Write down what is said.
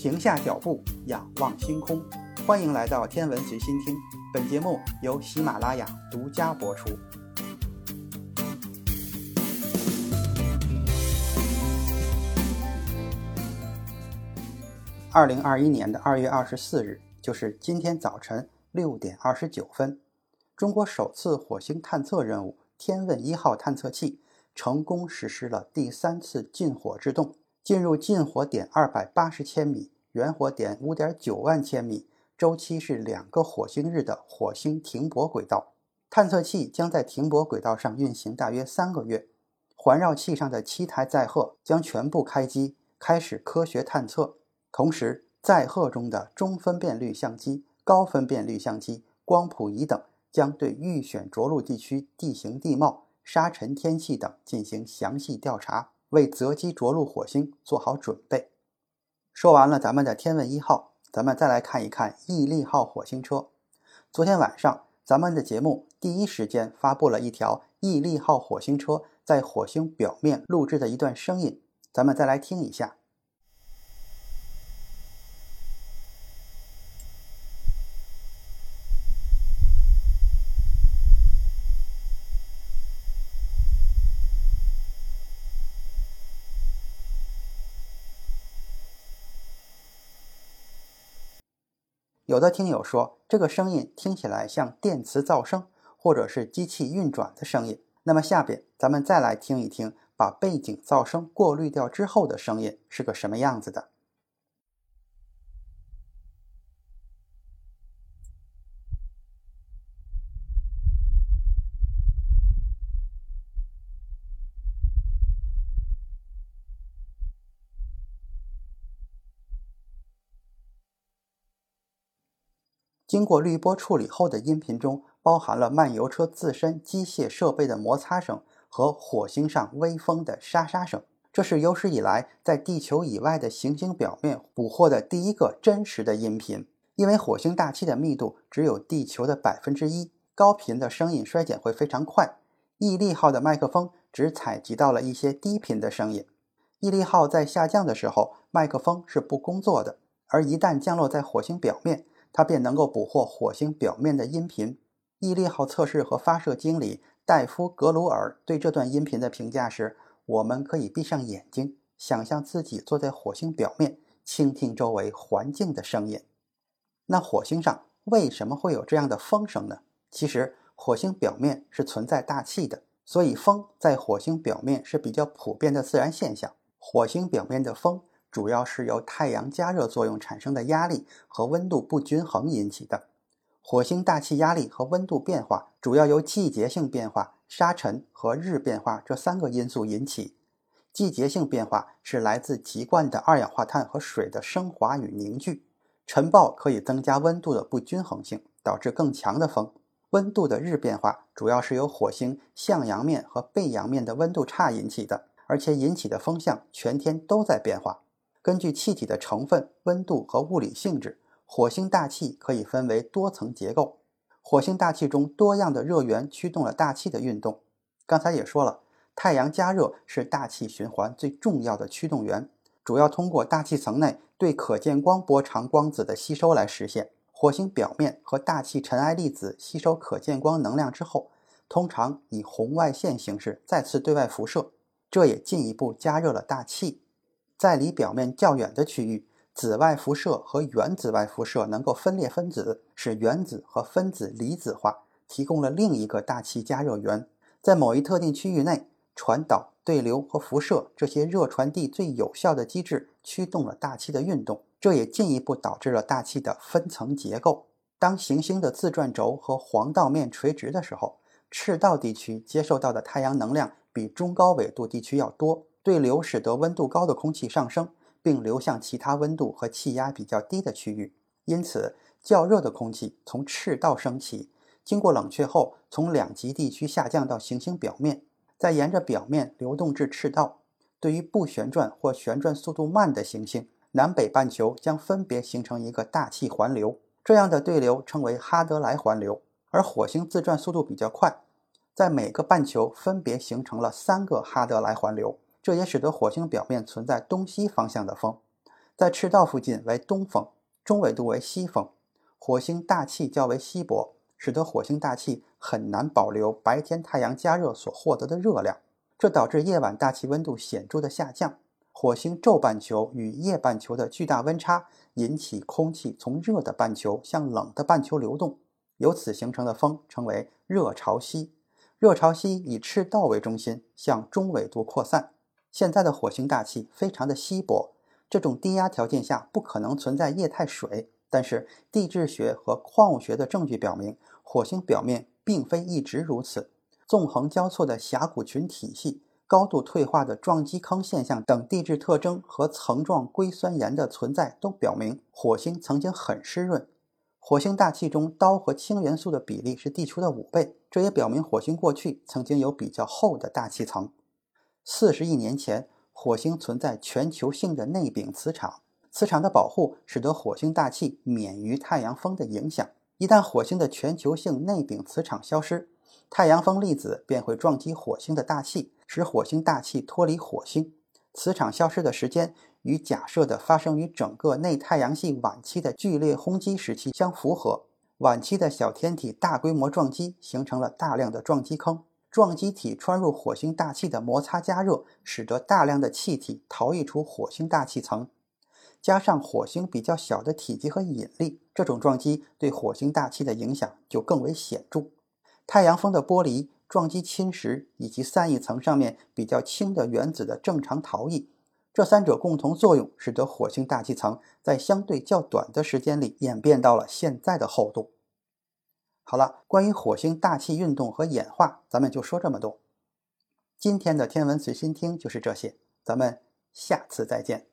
停下脚步，仰望星空。欢迎来到天文随心听，本节目由喜马拉雅独家播出。二零二一年的二月二十四日，就是今天早晨六点二十九分，中国首次火星探测任务“天问一号”探测器成功实施了第三次近火制动。进入近火点二百八十千米、远火点五点九万千米、周期是两个火星日的火星停泊轨道，探测器将在停泊轨道上运行大约三个月。环绕器上的七台载荷将全部开机，开始科学探测。同时，载荷中的中分辨率相机、高分辨率相机、光谱仪等将对预选着陆地区地形地貌、沙尘天气等进行详细调查。为择机着陆火星做好准备。说完了咱们的天问一号，咱们再来看一看毅力号火星车。昨天晚上，咱们的节目第一时间发布了一条毅力号火星车在火星表面录制的一段声音，咱们再来听一下。有的听友说，这个声音听起来像电磁噪声，或者是机器运转的声音。那么下边咱们再来听一听，把背景噪声过滤掉之后的声音是个什么样子的。经过滤波处理后的音频中，包含了漫游车自身机械设备的摩擦声和火星上微风的沙沙声。这是有史以来在地球以外的行星表面捕获的第一个真实的音频。因为火星大气的密度只有地球的百分之一，高频的声音衰减会非常快。毅力号的麦克风只采集到了一些低频的声音。毅力号在下降的时候，麦克风是不工作的，而一旦降落在火星表面，它便能够捕获火星表面的音频。毅力号测试和发射经理戴夫·格鲁尔对这段音频的评价是：我们可以闭上眼睛，想象自己坐在火星表面，倾听周围环境的声音。那火星上为什么会有这样的风声呢？其实，火星表面是存在大气的，所以风在火星表面是比较普遍的自然现象。火星表面的风。主要是由太阳加热作用产生的压力和温度不均衡引起的。火星大气压力和温度变化主要由季节性变化、沙尘和日变化这三个因素引起。季节性变化是来自极惯的二氧化碳和水的升华与凝聚。尘暴可以增加温度的不均衡性，导致更强的风。温度的日变化主要是由火星向阳面和背阳面的温度差引起的，而且引起的风向全天都在变化。根据气体的成分、温度和物理性质，火星大气可以分为多层结构。火星大气中多样的热源驱动了大气的运动。刚才也说了，太阳加热是大气循环最重要的驱动源，主要通过大气层内对可见光波长光子的吸收来实现。火星表面和大气尘埃粒子吸收可见光能量之后，通常以红外线形式再次对外辐射，这也进一步加热了大气。在离表面较远的区域，紫外辐射和远紫外辐射能够分裂分子，使原子和分子离子化，提供了另一个大气加热源。在某一特定区域内，传导、对流和辐射这些热传递最有效的机制驱动了大气的运动，这也进一步导致了大气的分层结构。当行星的自转轴和黄道面垂直的时候，赤道地区接受到的太阳能量比中高纬度地区要多。对流使得温度高的空气上升，并流向其他温度和气压比较低的区域。因此，较热的空气从赤道升起，经过冷却后，从两极地区下降到行星表面，再沿着表面流动至赤道。对于不旋转或旋转速度慢的行星，南北半球将分别形成一个大气环流。这样的对流称为哈德莱环流。而火星自转速度比较快，在每个半球分别形成了三个哈德莱环流。这也使得火星表面存在东西方向的风。在赤道附近为东风，中纬度为西风。火星大气较为稀薄，使得火星大气很难保留白天太阳加热所获得的热量，这导致夜晚大气温度显著的下降。火星昼半球与夜半球的巨大温差引起空气从热的半球向冷的半球流动，由此形成的风称为热潮汐。热潮汐以赤道为中心向中纬度扩散。现在的火星大气非常的稀薄。这种低压条件下不可能存在液态水，但是地质学和矿物学的证据表明，火星表面并非一直如此。纵横交错的峡谷群体系、高度退化的撞击坑现象等地质特征和层状硅酸盐的存在都表明，火星曾经很湿润。火星大气中氘和氢元素的比例是地球的五倍，这也表明火星过去曾经有比较厚的大气层。四十亿年前。火星存在全球性的内禀磁场，磁场的保护使得火星大气免于太阳风的影响。一旦火星的全球性内禀磁场消失，太阳风粒子便会撞击火星的大气，使火星大气脱离火星。磁场消失的时间与假设的发生于整个内太阳系晚期的剧烈轰击时期相符合。晚期的小天体大规模撞击形成了大量的撞击坑。撞击体穿入火星大气的摩擦加热，使得大量的气体逃逸出火星大气层。加上火星比较小的体积和引力，这种撞击对火星大气的影响就更为显著。太阳风的剥离、撞击侵蚀以及散逸层上面比较轻的原子的正常逃逸，这三者共同作用，使得火星大气层在相对较短的时间里演变到了现在的厚度。好了，关于火星大气运动和演化，咱们就说这么多。今天的天文随心听就是这些，咱们下次再见。